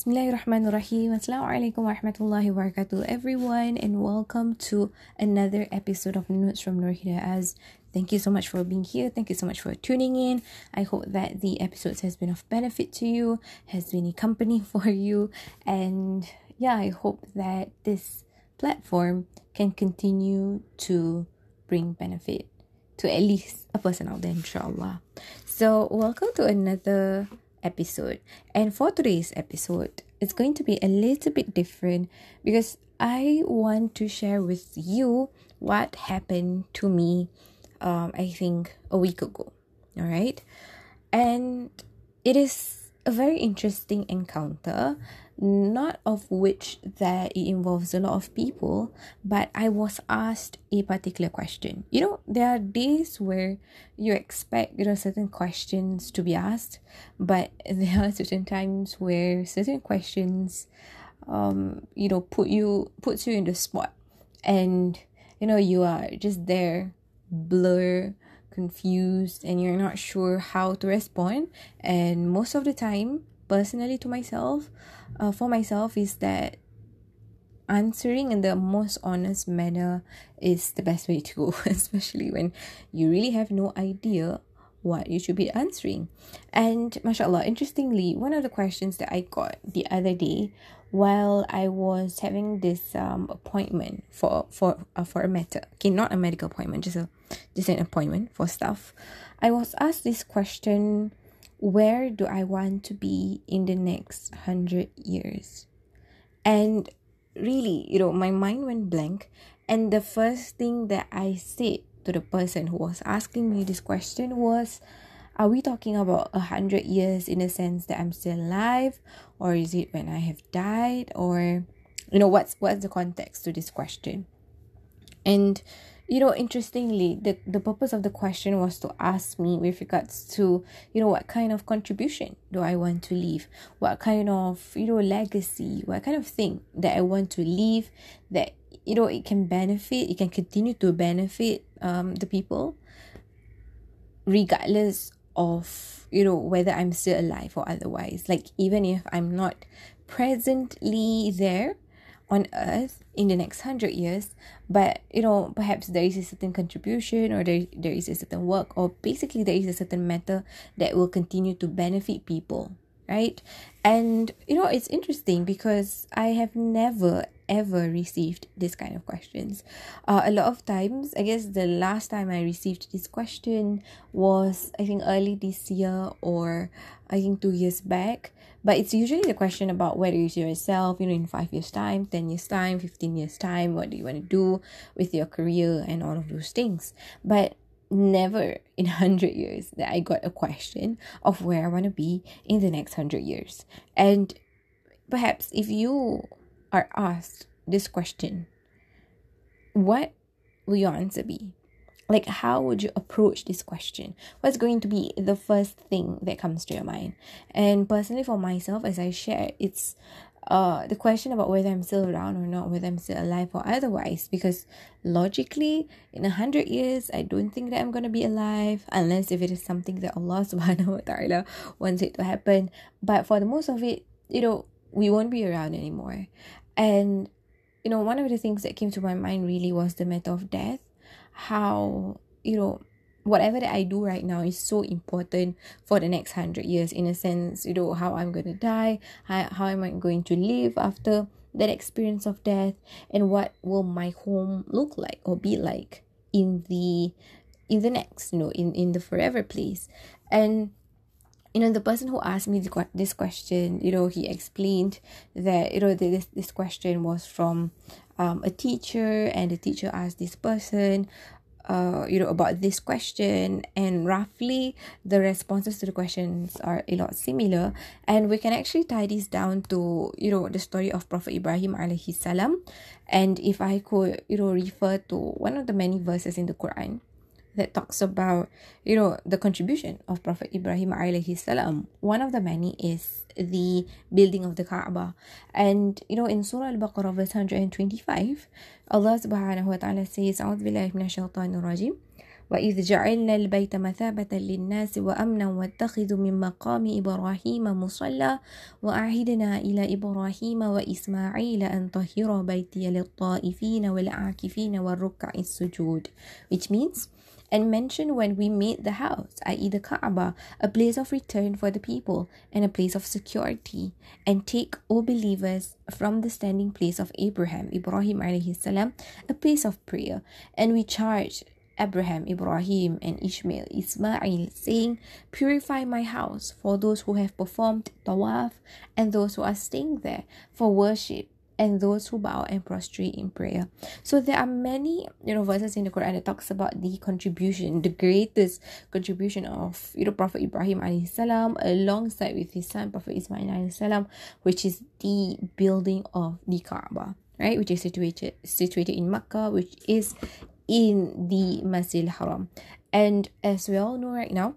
Bismillahirrahmanirrahim. Assalamualaikum warahmatullahi wabarakatuh, everyone, and welcome to another episode of Notes from Nur As. Thank you so much for being here. Thank you so much for tuning in. I hope that the episodes has been of benefit to you, has been a company for you, and yeah, I hope that this platform can continue to bring benefit to at least a person out there, inshallah. So, welcome to another episode. And for today's episode, it's going to be a little bit different because I want to share with you what happened to me um I think a week ago. All right? And it is a very interesting encounter not of which that it involves a lot of people, but I was asked a particular question. You know, there are days where you expect, you know, certain questions to be asked, but there are certain times where certain questions um, you know, put you puts you in the spot and you know you are just there blur confused and you're not sure how to respond. And most of the time personally to myself uh, for myself is that answering in the most honest manner is the best way to go especially when you really have no idea what you should be answering. And mashallah interestingly one of the questions that i got the other day while i was having this um appointment for for uh, for a matter. Okay not a medical appointment just a just an appointment for stuff i was asked this question where do I want to be in the next hundred years? And really, you know, my mind went blank. And the first thing that I said to the person who was asking me this question was, Are we talking about a hundred years in the sense that I'm still alive? Or is it when I have died? Or you know, what's what's the context to this question? And you know interestingly the the purpose of the question was to ask me with regards to you know what kind of contribution do i want to leave? What kind of you know legacy what kind of thing that i want to leave that you know it can benefit it can continue to benefit um the people regardless of you know whether i'm still alive or otherwise. Like even if i'm not presently there on earth in the next hundred years but you know perhaps there is a certain contribution or there, there is a certain work or basically there is a certain matter that will continue to benefit people right? And you know it's interesting because i have never ever received this kind of questions. Uh, a lot of times i guess the last time i received this question was i think early this year or i think two years back. But it's usually the question about where do you see yourself you know in five years time 10 years time 15 years time what do you want to do with your career and all of those things. But never in 100 years that I got a question of where I want to be in the next 100 years. And perhaps if you are asked this question, what will your answer be? Like, how would you approach this question? What's going to be the first thing that comes to your mind? And personally, for myself, as I share, it's uh the question about whether I'm still around or not, whether I'm still alive or otherwise. Because logically, in a hundred years, I don't think that I'm gonna be alive unless if it is something that Allah subhanahu wa ta'ala wants it to happen. But for the most of it, you know, we won't be around anymore. And you know, one of the things that came to my mind really was the matter of death. How, you know, whatever that I do right now is so important for the next hundred years in a sense, you know, how I'm gonna die, how, how am I going to live after that experience of death, and what will my home look like or be like in the in the next, you know, in, in the forever place. And you know the person who asked me this question you know he explained that you know this this question was from um, a teacher and the teacher asked this person uh, you know about this question and roughly the responses to the questions are a lot similar. And we can actually tie this down to you know the story of prophet ibrahim alayhi salam. And if i could you know refer to one of the many verses in the quran that talks about, you know, the contribution of Prophet Ibrahim alayhi salam. One of the many is the building of the Kaaba. And, you know, in Surah Al-Baqarah verse 125, Allah subhanahu wa ta'ala says, أعوذ بالله من الشيطان الرجيم وإذ جعلنا البيت مثابة للناس وأمنا واتخذوا من مقام إبراهيم مصلى وأعهدنا إلى إبراهيم وإسماعيل أن طهر بيتي للطائفين والعاكفين والركع السجود which means and mention when we made the house, i.e., the Kaaba, a place of return for the people and a place of security, and take, O believers, from the standing place of Abraham, Ibrahim alayhi salam, a place of prayer, and we charge Abraham, Ibrahim, and Ishmael, Ismail, saying, Purify my house for those who have performed tawaf and those who are staying there for worship and those who bow and prostrate in prayer. So there are many, you know, verses in the Quran that talks about the contribution, the greatest contribution of, you know, Prophet Ibrahim alayhi salam alongside with his son Prophet Ismail alayhi salam, which is the building of the Kaaba, right? Which is situated situated in Makkah, which is in the Masjid Haram. And as we all know right now,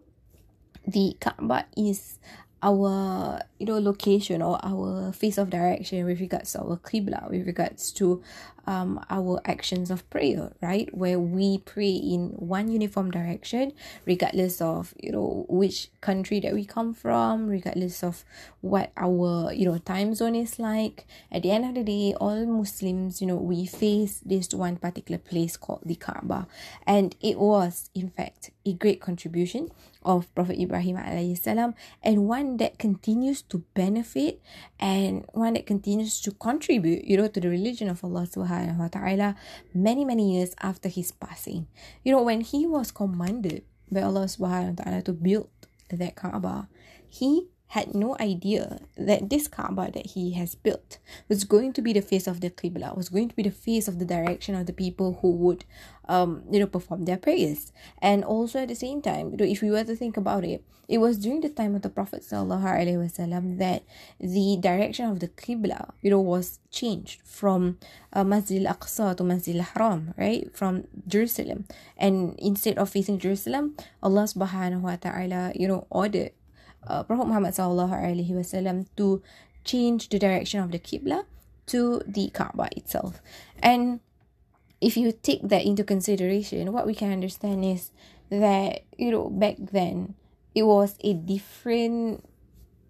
the Kaaba is our you know location or our face of direction with regards to our qibla with regards to um our actions of prayer right? Where we pray in one uniform direction regardless of you know which country that we come from regardless of what our you know time zone is like. At the end of the day all muslims you know we face this one particular place called the kaaba. And it was in fact a great contribution of Prophet Ibrahim salam and one that continues to benefit and one that continues to contribute, you know, to the religion of Allah subhanahu wa ta'ala many, many years after his passing. You know, when he was commanded by Allah subhanahu wa ta'ala to build that Kaaba, he had no idea that this Kaaba that he has built was going to be the face of the Qibla, was going to be the face of the direction of the people who would, um, you know, perform their prayers. And also at the same time, you know, if we were to think about it, it was during the time of the Prophet wasallam that the direction of the Qibla, you know, was changed from uh, Masjid al-Aqsa to Masjid al-Haram, right? From Jerusalem. And instead of facing Jerusalem, Allah subhanahu wa ta'ala, you know, ordered uh, Prophet Muhammad wasallam to change the direction of the qibla to the Kaaba itself. And if you take that into consideration, what we can understand is that you know back then it was a different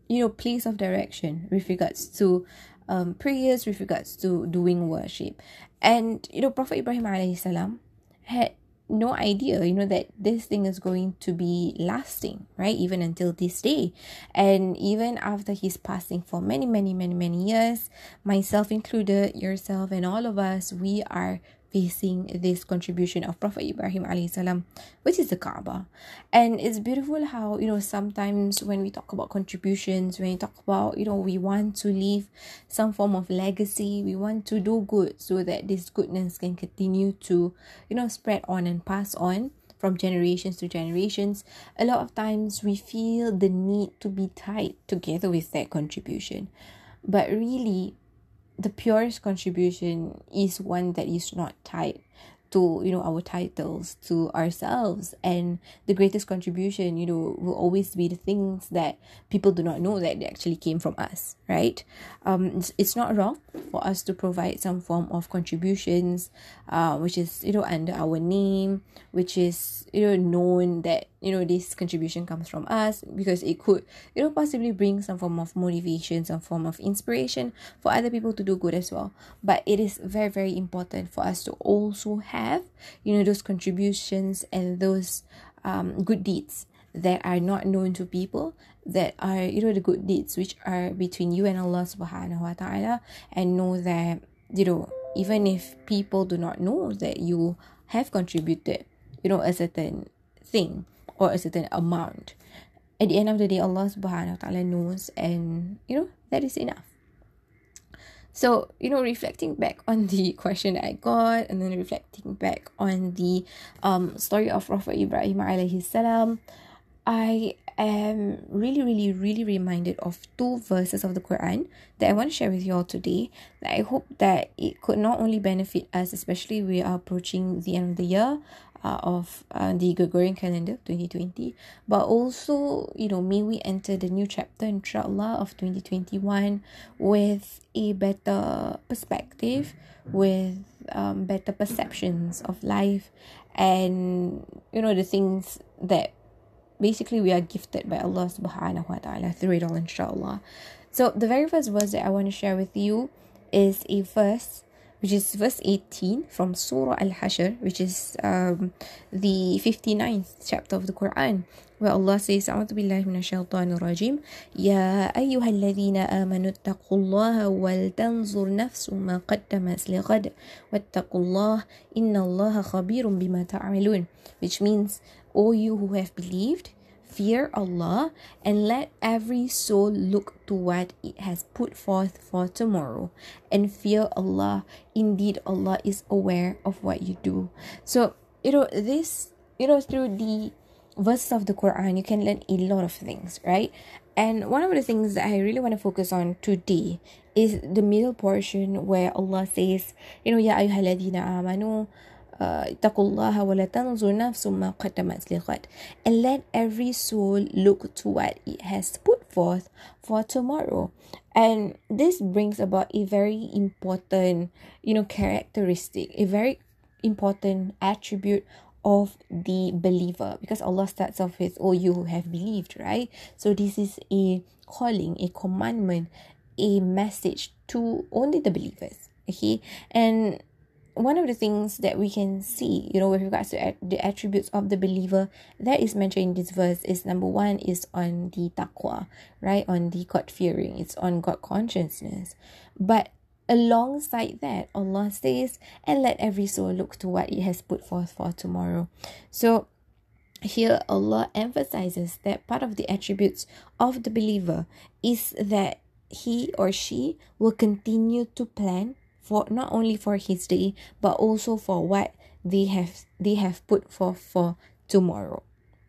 you know place of direction with regards to um prayers with regards to doing worship and you know prophet ibrahim alayhi salam had no idea, you know, that this thing is going to be lasting, right? Even until this day. And even after his passing for many, many, many, many years, myself included, yourself, and all of us, we are facing this contribution of Prophet Ibrahim salam, which is the Kaaba. And it's beautiful how, you know, sometimes when we talk about contributions, when we talk about, you know, we want to leave some form of legacy, we want to do good so that this goodness can continue to, you know, spread on and pass on from generations to generations, a lot of times we feel the need to be tied together with that contribution. But really, the purest contribution is one that is not tied to you know our titles to ourselves. And the greatest contribution you know will always be the things that people do not know that they actually came from us right? Um it's, it's not wrong for us to provide some form of contributions uh which is you know under our name which is you know known that you know this contribution comes from us because it could you know possibly bring some form of motivation some form of inspiration for other people to do good as well. But it is very very important for us to also have have you know those contributions and those um, good deeds that are not known to people that are you know the good deeds which are between you and Allah subhanahu wa ta'ala and know that you know even if people do not know that you have contributed you know a certain thing or a certain amount at the end of the day Allah subhanahu wa ta'ala knows and you know that is enough so, you know, reflecting back on the question I got and then reflecting back on the um story of Prophet Ibrahim alayhi salam, I am really, really, really reminded of two verses of the Quran that I want to share with you all today. I hope that it could not only benefit us, especially we are approaching the end of the year of uh, the Gregorian calendar 2020, but also, you know, may we enter the new chapter, inshallah, of 2021 with a better perspective, with um, better perceptions of life, and, you know, the things that basically we are gifted by Allah subhanahu wa ta'ala through it all inshallah. So the very first verse that I want to share with you is a verse which is verse 18 from Surah Al-Hashr, which is um, the 59th chapter of the Quran, where Allah says, أعوذ بالله من الشيطان الرجيم يا أيها الذين آمنوا اتقوا الله ولتنظر نفس ما قدمت لغد واتقوا الله إن الله خبير بما تعملون which means O you who have believed, fear Allah and let every soul look to what it has put forth for tomorrow and fear Allah. Indeed, Allah is aware of what you do. So, you know, this, you know, through the verses of the Quran, you can learn a lot of things, right? And one of the things that I really want to focus on today is the middle portion where Allah says, you know, Ya ayyuhalladhina amanu اتقوا الله ولا تنظر نفس ما قدمت لغد and let every soul look to what it has put forth for tomorrow and this brings about a very important you know characteristic a very important attribute of the believer because Allah starts off with oh you who have believed right so this is a calling a commandment a message to only the believers okay and one of the things that we can see, you know, with regards to the attributes of the believer that is mentioned in this verse is number one is on the taqwa, right? On the God fearing, it's on God consciousness. But alongside that, Allah says, and let every soul look to what it has put forth for tomorrow. So here Allah emphasizes that part of the attributes of the believer is that he or she will continue to plan for not only for his day but also for what they have they have put forth for tomorrow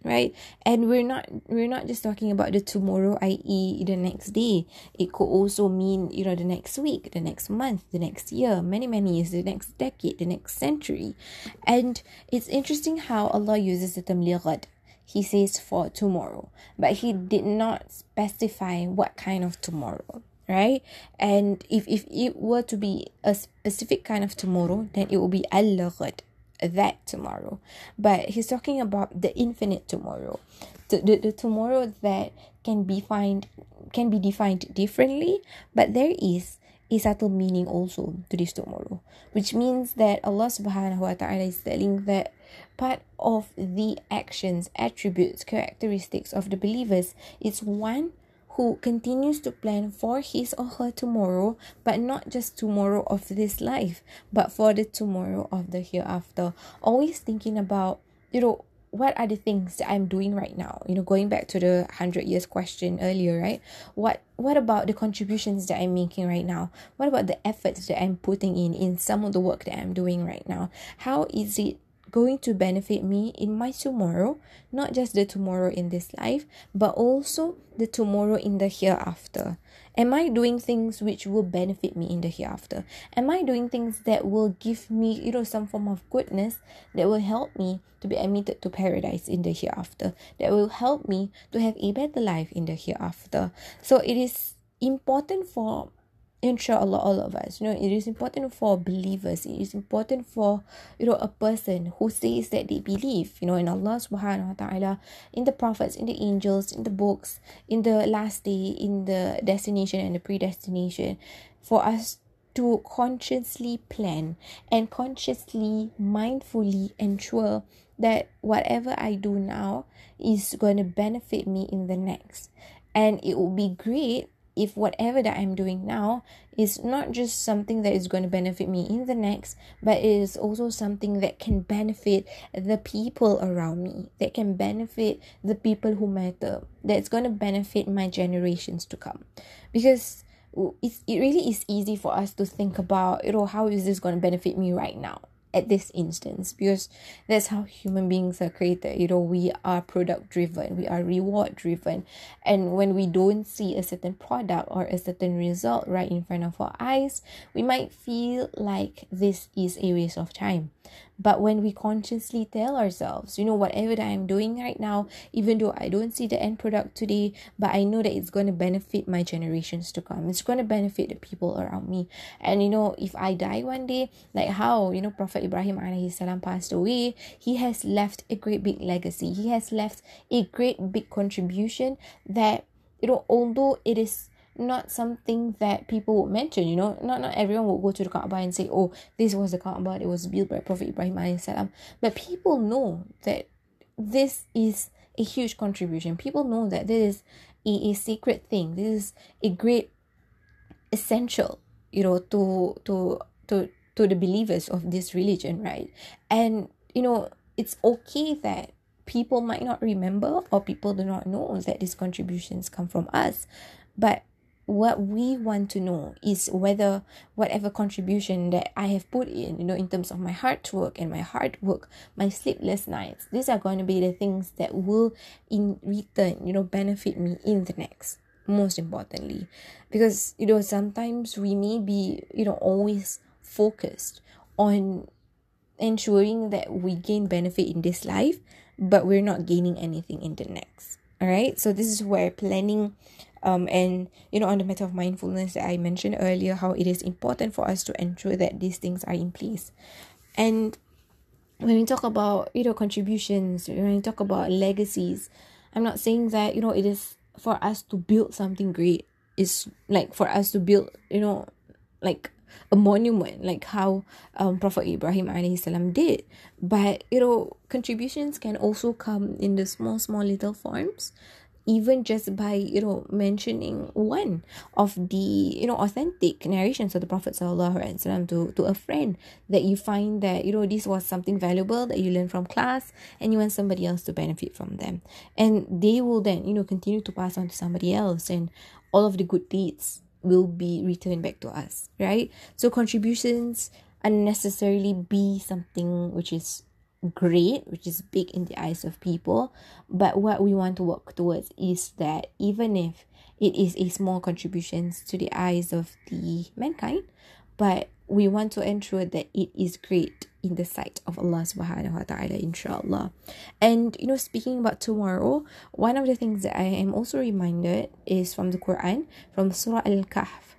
right? And we're not we're not just talking about the tomorrow i.e the next day. It could also mean you know the next week the next month the next year many many years the next decade the next century. And it's interesting how allah uses the term lighad he says for tomorrow but he did not specify what kind of tomorrow right? And if if it were to be a specific kind of tomorrow then it will be al that tomorrow. But he's talking about the infinite tomorrow. The, the, the tomorrow that can be find can be defined differently but there is a subtle meaning also to this tomorrow which means that allah subhanahu wa ta'ala is telling that part of the actions attributes characteristics of the believers is one who continues to plan for his or her tomorrow, but not just tomorrow of this life, but for the tomorrow of the hereafter. Always thinking about, you know, what are the things that I'm doing right now? You know, going back to the hundred years question earlier, right? What what about the contributions that I'm making right now? What about the efforts that I'm putting in in some of the work that I'm doing right now? How is it going to benefit me in my tomorrow, not just the tomorrow in this life, but also the tomorrow in the hereafter. Am I doing things which will benefit me in the hereafter? Am I doing things that will give me, you know, some form of goodness that will help me to be admitted to paradise in the hereafter? That will help me to have a better life in the hereafter. So it is important for inshallah all of us. You know it is important for believers. It is important for you know a person who says that they believe you know in allah subhanahu wa ta'ala in the prophets in the angels in the books in the last day in the destination and the predestination for us to consciously plan and consciously mindfully ensure that whatever i do now is going to benefit me in the next. And it would be great if whatever that I'm doing now is not just something that is going to benefit me in the next, but it is also something that can benefit the people around me, that can benefit the people who matter, that's going to benefit my generations to come. Because it's, it really is easy for us to think about, you know, how is this going to benefit me right now? At this instance because that's how human beings are created. You know we are product driven we are reward driven. And when we don't see a certain product or a certain result right in front of our eyes we might feel like this is a waste of time but when we consciously tell ourselves, you know, whatever that I'm doing right now, even though I don't see the end product today, but I know that it's going to benefit my generations to come. It's going to benefit the people around me. And, you know, if I die one day, like how, you know, Prophet Ibrahim alayhi salam passed away, he has left a great big legacy. He has left a great big contribution that, you know, although it is not something that people would mention, you know. Not not everyone would go to the Kaaba and say, Oh, this was the Kaaba, it was built by Prophet Ibrahim salam. But people know that this is a huge contribution. People know that this is a, a secret thing. This is a great essential, you know, to to to to the believers of this religion, right? And you know, it's okay that people might not remember or people do not know that these contributions come from us. But what we want to know is whether whatever contribution that I have put in, you know, in terms of my hard work and my hard work, my sleepless nights, these are going to be the things that will, in return, you know, benefit me in the next. Most importantly, because you know, sometimes we may be, you know, always focused on ensuring that we gain benefit in this life, but we're not gaining anything in the next. All right, so this is where planning um, and you know on the matter of mindfulness that i mentioned earlier how it is important for us to ensure that these things are in place. And when we talk about you know contributions when we talk about legacies i'm not saying that you know it is for us to build something great. It's like for us to build you know like a monument like how um, prophet ibrahim salam did. But you know contributions can also come in the small small little forms even just by you know mentioning one of the you know authentic narrations of the prophet sallallahu alaihi wasallam to to a friend that you find that you know this was something valuable that you learned from class and you want somebody else to benefit from them. And they will then you know continue to pass on to somebody else and all of the good deeds will be returned back to us right? So contributions unnecessarily be something which is great, which is big in the eyes of people. But what we want to work towards is that even if it is a small contributions to the eyes of the mankind, but we want to ensure that it is great in the sight of Allah subhanahu wa ta'ala inshallah. And you know speaking about tomorrow, one of the things that I am also reminded is from the Quran from Surah Al-Kahf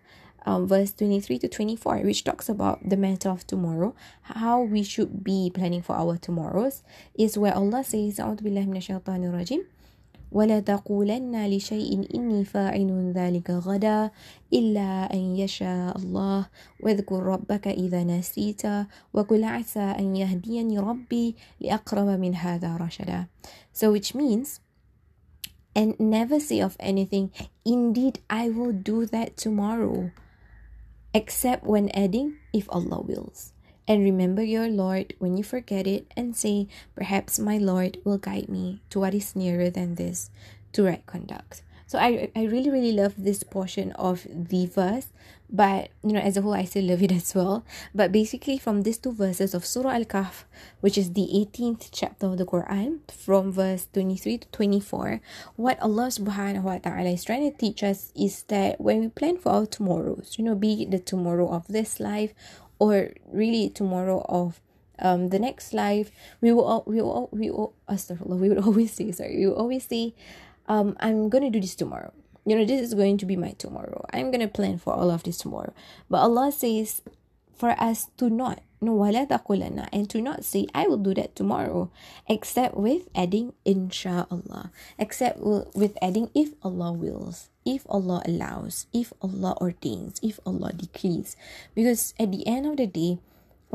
um, verse 23 to 24, which talks about the matter of tomorrow, how we should be planning for our tomorrows, is where Allah says, أعوذ بالله من الشيطان الرجيم ولا تقولن لشيء إني فاعل ذلك غدا إلا أن يشاء الله واذكر ربك إذا نسيت وقل عسى أن يهديني ربي لأقرب من هذا رشدا So which means and never say of anything indeed I will do that tomorrow except when adding, if Allah wills. And remember your Lord when you forget it and say, Perhaps my Lord will guide me to what is nearer than this, to right conduct. So I, I really, really love this portion of the verse but you know as a whole i still love it as well. But basically from these two verses of surah al-kahf which is the 18th chapter of the quran from verse 23 to 24 what allah subhanahu wa ta'ala is trying to teach us is that when we plan for our tomorrows you know be it the tomorrow of this life or really tomorrow of um the next life we will all, we will we will astaghfirullah, we would always say sorry we will always say um i'm gonna do this tomorrow you know, this is going to be my tomorrow. I'm going to plan for all of this tomorrow. But Allah says for us to not, no, and to not say, I will do that tomorrow, except with adding inshallah, except with adding if Allah wills, if Allah allows, if Allah ordains, if Allah decrees. Because at the end of the day,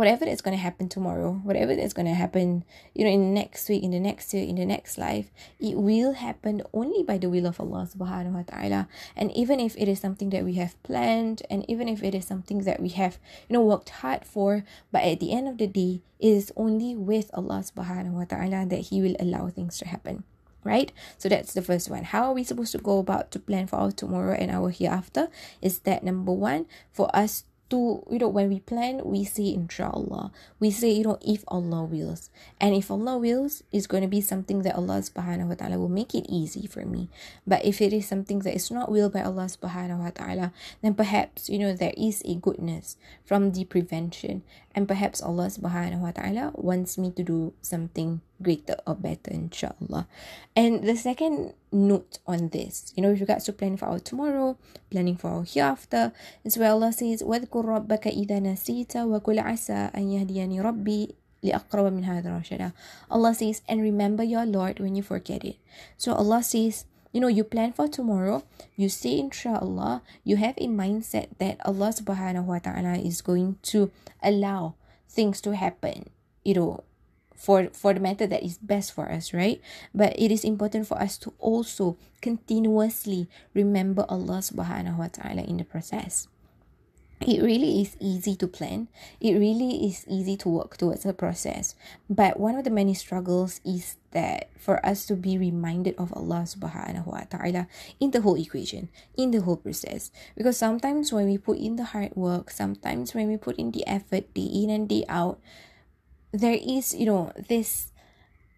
whatever that's going to happen tomorrow, whatever that's going to happen, you know, in the next week, in the next year, in the next life, it will happen only by the will of Allah subhanahu wa ta'ala. And even if it is something that we have planned, and even if it is something that we have, you know, worked hard for, but at the end of the day, it is only with Allah subhanahu wa ta'ala that He will allow things to happen right so that's the first one how are we supposed to go about to plan for our tomorrow and our hereafter is that number one for us to you know when we plan we say inshallah. We say you know if allah wills. And if allah wills it's going to be something that allah subhanahu wa ta'ala will make it easy for me. But if it is something that is not willed by allah subhanahu wa ta'ala then perhaps you know there is a goodness from the prevention. And perhaps allah subhanahu wa ta'ala wants me to do something greater or better inshallah and the second note on this you know with regards to planning for our tomorrow planning for our hereafter as well Allah says واذكر ربك إذا نسيت وقل عسى أن يهديني ربي لأقرب من هذا رشدا Allah says and remember your Lord when you forget it so Allah says you know you plan for tomorrow you say inshallah you have a mindset that Allah subhanahu wa ta'ala is going to allow things to happen you know for for the method that is best for us right but it is important for us to also continuously remember Allah subhanahu wa ta'ala in the process it really is easy to plan. It really is easy to work towards a process. But one of the many struggles is that for us to be reminded of Allah subhanahu wa ta'ala in the whole equation, in the whole process. Because sometimes when we put in the hard work, sometimes when we put in the effort day in and day out, there is you know this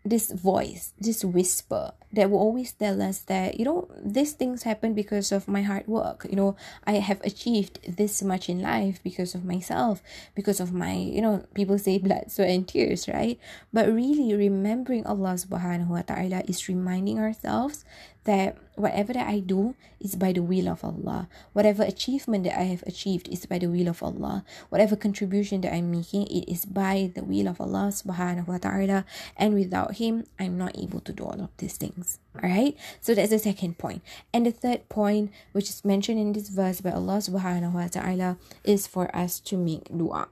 this voice this whisper that will always tell us that you know these things happen because of my hard work. You know i have achieved this much in life because of myself because of my you know people say blood sweat and tears right? But really remembering allah subhanahu wa ta'ala is reminding ourselves that whatever that I do is by the will of Allah. Whatever achievement that I have achieved is by the will of Allah. Whatever contribution that I'm making, it is by the will of Allah subhanahu wa ta'ala. And without Him, I'm not able to do all of these things. Alright? So that's the second point. And the third point, which is mentioned in this verse by Allah subhanahu wa ta'ala, is for us to make dua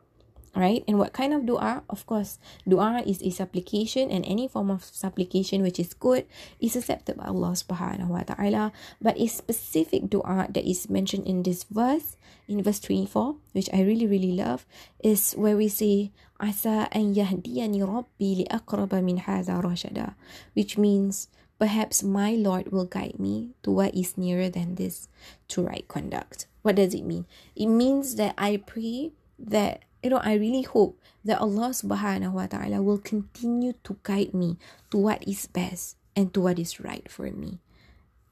right? And what kind of dua? Of course dua is a supplication and any form of supplication which is good is accepted by Allah subhanahu wa ta'ala. But a specific dua that is mentioned in this verse in verse 24 which I really really love is where we say asa an yahdiyani rabbi li aqraba min hadha rashada which means perhaps my lord will guide me to what is nearer than this to right conduct. What does it mean? It means that I pray that you know, I really hope that Allah subhanahu wa ta'ala will continue to guide me to what is best and to what is right for me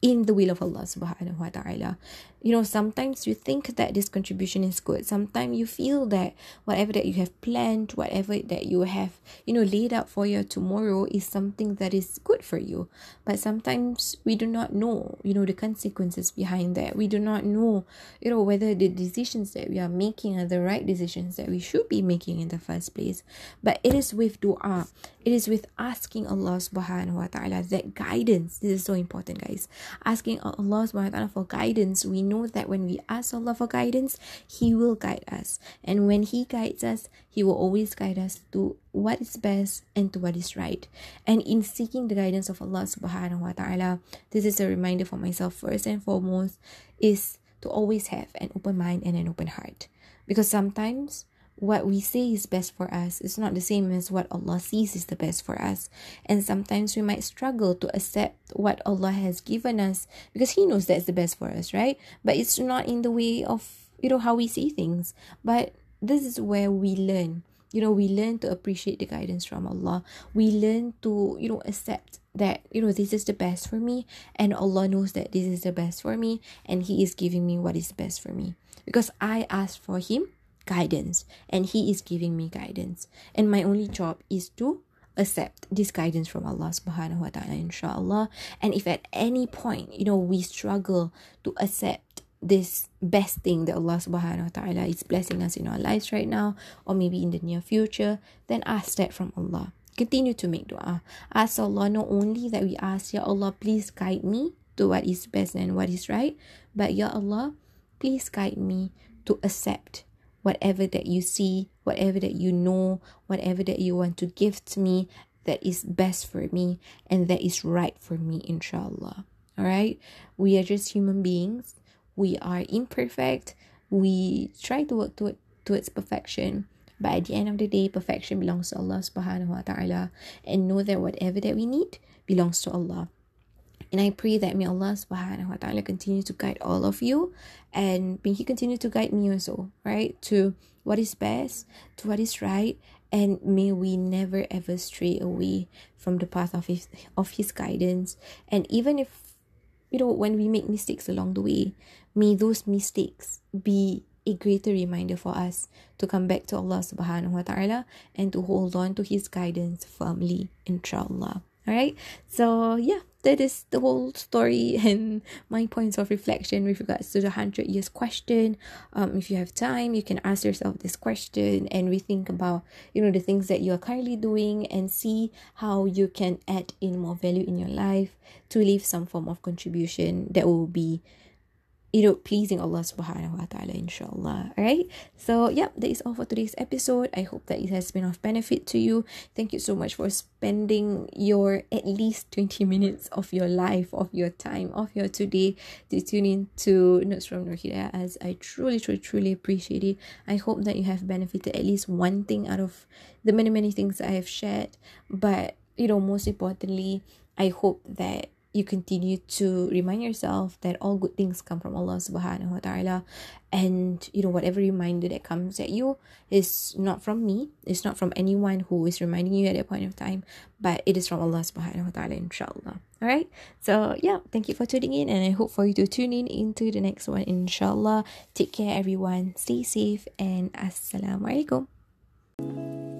in the will of Allah subhanahu wa ta'ala. You know, sometimes you think that this contribution is good. Sometimes you feel that whatever that you have planned, whatever that you have, you know, laid out for your tomorrow is something that is good for you. But sometimes we do not know, you know, the consequences behind that. We do not know, you know, whether the decisions that we are making are the right decisions that we should be making in the first place. But it is with dua, it is with asking Allah subhanahu wa ta'ala that guidance. This is so important, guys asking Allah subhanahu wa ta'ala for guidance, we know that when we ask Allah for guidance, He will guide us. And when He guides us, He will always guide us to what is best and to what is right. And in seeking the guidance of Allah subhanahu wa ta'ala, this is a reminder for myself first and foremost, is to always have an open mind and an open heart. Because sometimes what we say is best for us is not the same as what Allah sees is the best for us. And sometimes we might struggle to accept what Allah has given us because He knows that's the best for us, right? But it's not in the way of, you know, how we see things. But this is where we learn. You know, we learn to appreciate the guidance from Allah. We learn to, you know, accept that, you know, this is the best for me. And Allah knows that this is the best for me. And He is giving me what is best for me. Because I asked for Him guidance and he is giving me guidance. And my only job is to accept this guidance from Allah subhanahu wa ta'ala inshallah. And if at any point you know we struggle to accept this best thing that Allah subhanahu wa ta'ala is blessing us in our lives right now or maybe in the near future then ask that from Allah. Continue to make dua. Ask Allah not only that we ask ya Allah please guide me to what is best and what is right but ya Allah please guide me to accept whatever that you see, whatever that you know, whatever that you want to give to me that is best for me and that is right for me, inshallah. All right, we are just human beings, we are imperfect, we try to work toward, towards perfection. But at the end of the day, perfection belongs to Allah subhanahu wa ta'ala. And know that whatever that we need belongs to Allah. And I pray that may Allah subhanahu wa ta'ala continue to guide all of you and may He continue to guide me also, right? To what is best, to what is right, and may we never ever stray away from the path of His of His guidance. And even if you know when we make mistakes along the way, may those mistakes be a greater reminder for us to come back to Allah subhanahu wa ta'ala and to hold on to His guidance firmly, inshallah. Alright, so yeah, that is the whole story and my points of reflection with regards to the 100 years question. Um, if you have time, you can ask yourself this question and rethink about, you know, the things that you are currently doing and see how you can add in more value in your life to leave some form of contribution that will be you know, pleasing Allah subhanahu wa ta'ala, inshallah. Alright? So, yeah, that is all for today's episode. I hope that it has been of benefit to you. Thank you so much for spending your at least 20 minutes of your life, of your time, of your today to tune in to Notes from Nur Hidayah as I truly, truly, truly appreciate it. I hope that you have benefited at least one thing out of the many, many things I have shared. But, you know, most importantly, I hope that you continue to remind yourself that all good things come from Allah subhanahu wa ta'ala. And you know whatever reminder that comes at you is not from me. It's not from anyone who is reminding you at that point of time. But it is from Allah subhanahu wa ta'ala inshallah. All right so yeah thank you for tuning in and I hope for you to tune in into the next one inshallah. Take care everyone. Stay safe and assalamu alaikum